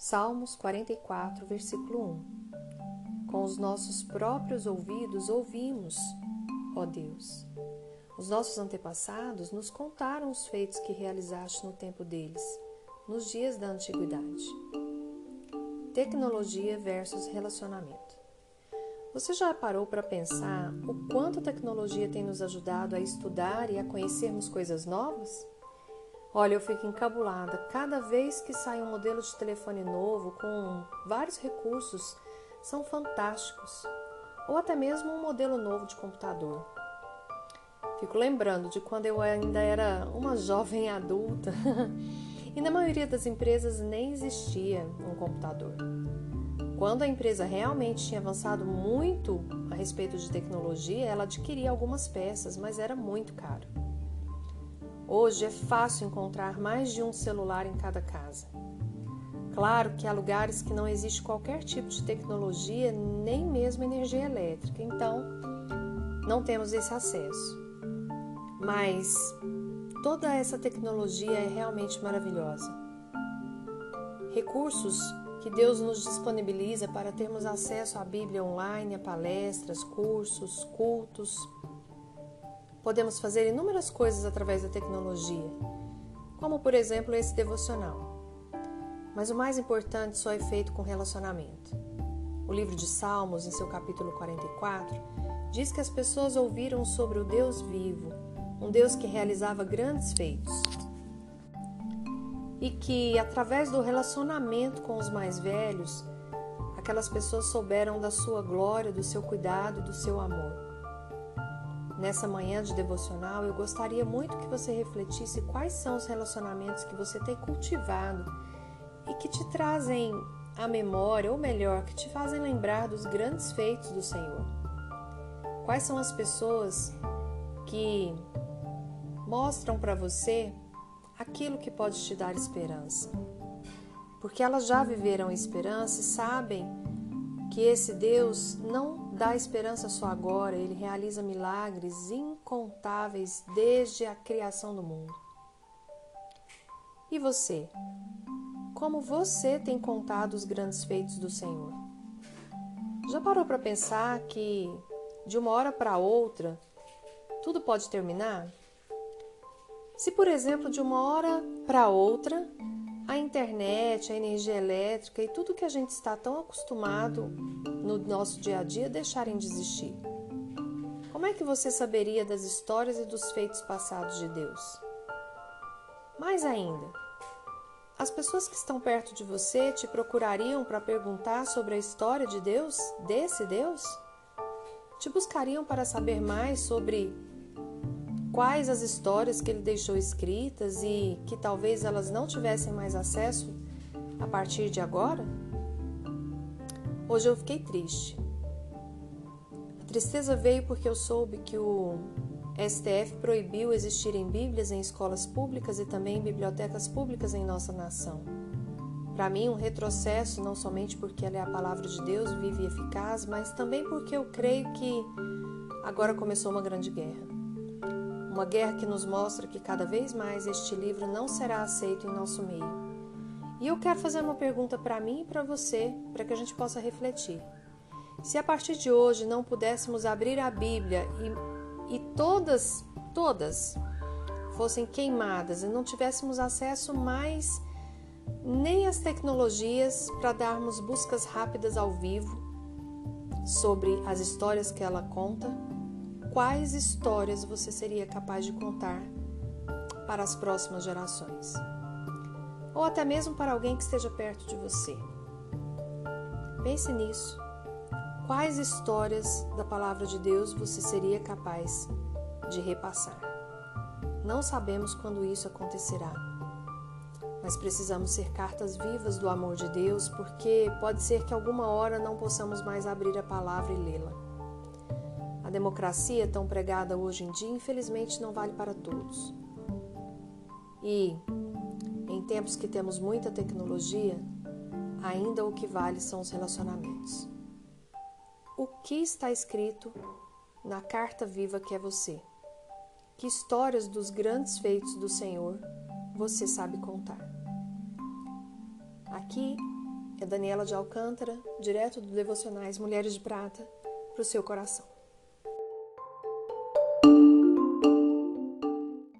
Salmos 44, versículo 1. Com os nossos próprios ouvidos ouvimos, ó Deus. Os nossos antepassados nos contaram os feitos que realizaste no tempo deles, nos dias da antiguidade. Tecnologia versus relacionamento. Você já parou para pensar o quanto a tecnologia tem nos ajudado a estudar e a conhecermos coisas novas? Olha, eu fico encabulada cada vez que sai um modelo de telefone novo com vários recursos, são fantásticos. Ou até mesmo um modelo novo de computador. Fico lembrando de quando eu ainda era uma jovem adulta e na maioria das empresas nem existia um computador. Quando a empresa realmente tinha avançado muito a respeito de tecnologia, ela adquiria algumas peças, mas era muito caro. Hoje é fácil encontrar mais de um celular em cada casa. Claro que há lugares que não existe qualquer tipo de tecnologia, nem mesmo energia elétrica, então não temos esse acesso. Mas toda essa tecnologia é realmente maravilhosa. Recursos que Deus nos disponibiliza para termos acesso à Bíblia online, a palestras, cursos, cultos Podemos fazer inúmeras coisas através da tecnologia, como por exemplo esse devocional. Mas o mais importante só é feito com relacionamento. O livro de Salmos, em seu capítulo 44, diz que as pessoas ouviram sobre o Deus vivo, um Deus que realizava grandes feitos. E que, através do relacionamento com os mais velhos, aquelas pessoas souberam da sua glória, do seu cuidado e do seu amor. Nessa manhã de devocional, eu gostaria muito que você refletisse quais são os relacionamentos que você tem cultivado e que te trazem à memória, ou melhor, que te fazem lembrar dos grandes feitos do Senhor. Quais são as pessoas que mostram para você aquilo que pode te dar esperança? Porque elas já viveram esperança e sabem que esse Deus não dá esperança só agora, ele realiza milagres incontáveis desde a criação do mundo. E você? Como você tem contado os grandes feitos do Senhor? Já parou para pensar que de uma hora para outra tudo pode terminar? Se, por exemplo, de uma hora para outra a internet, a energia elétrica e tudo que a gente está tão acostumado no nosso dia a dia deixarem de existir? Como é que você saberia das histórias e dos feitos passados de Deus? Mais ainda, as pessoas que estão perto de você te procurariam para perguntar sobre a história de Deus, desse Deus? Te buscariam para saber mais sobre quais as histórias que ele deixou escritas e que talvez elas não tivessem mais acesso a partir de agora? Hoje eu fiquei triste. A tristeza veio porque eu soube que o STF proibiu existirem Bíblias em escolas públicas e também em bibliotecas públicas em nossa nação. Para mim, um retrocesso, não somente porque ela é a palavra de Deus viva e eficaz, mas também porque eu creio que agora começou uma grande guerra. Uma guerra que nos mostra que cada vez mais este livro não será aceito em nosso meio e eu quero fazer uma pergunta para mim e para você, para que a gente possa refletir. Se a partir de hoje não pudéssemos abrir a Bíblia e, e todas, todas fossem queimadas e não tivéssemos acesso mais nem às tecnologias para darmos buscas rápidas ao vivo sobre as histórias que ela conta, quais histórias você seria capaz de contar para as próximas gerações? ou até mesmo para alguém que esteja perto de você. Pense nisso. Quais histórias da palavra de Deus você seria capaz de repassar? Não sabemos quando isso acontecerá, mas precisamos ser cartas vivas do amor de Deus, porque pode ser que alguma hora não possamos mais abrir a palavra e lê-la. A democracia tão pregada hoje em dia, infelizmente, não vale para todos. E em tempos que temos muita tecnologia, ainda o que vale são os relacionamentos. O que está escrito na carta viva que é você? Que histórias dos grandes feitos do Senhor você sabe contar? Aqui É Daniela de Alcântara, direto do Devocionais Mulheres de Prata, para o seu coração.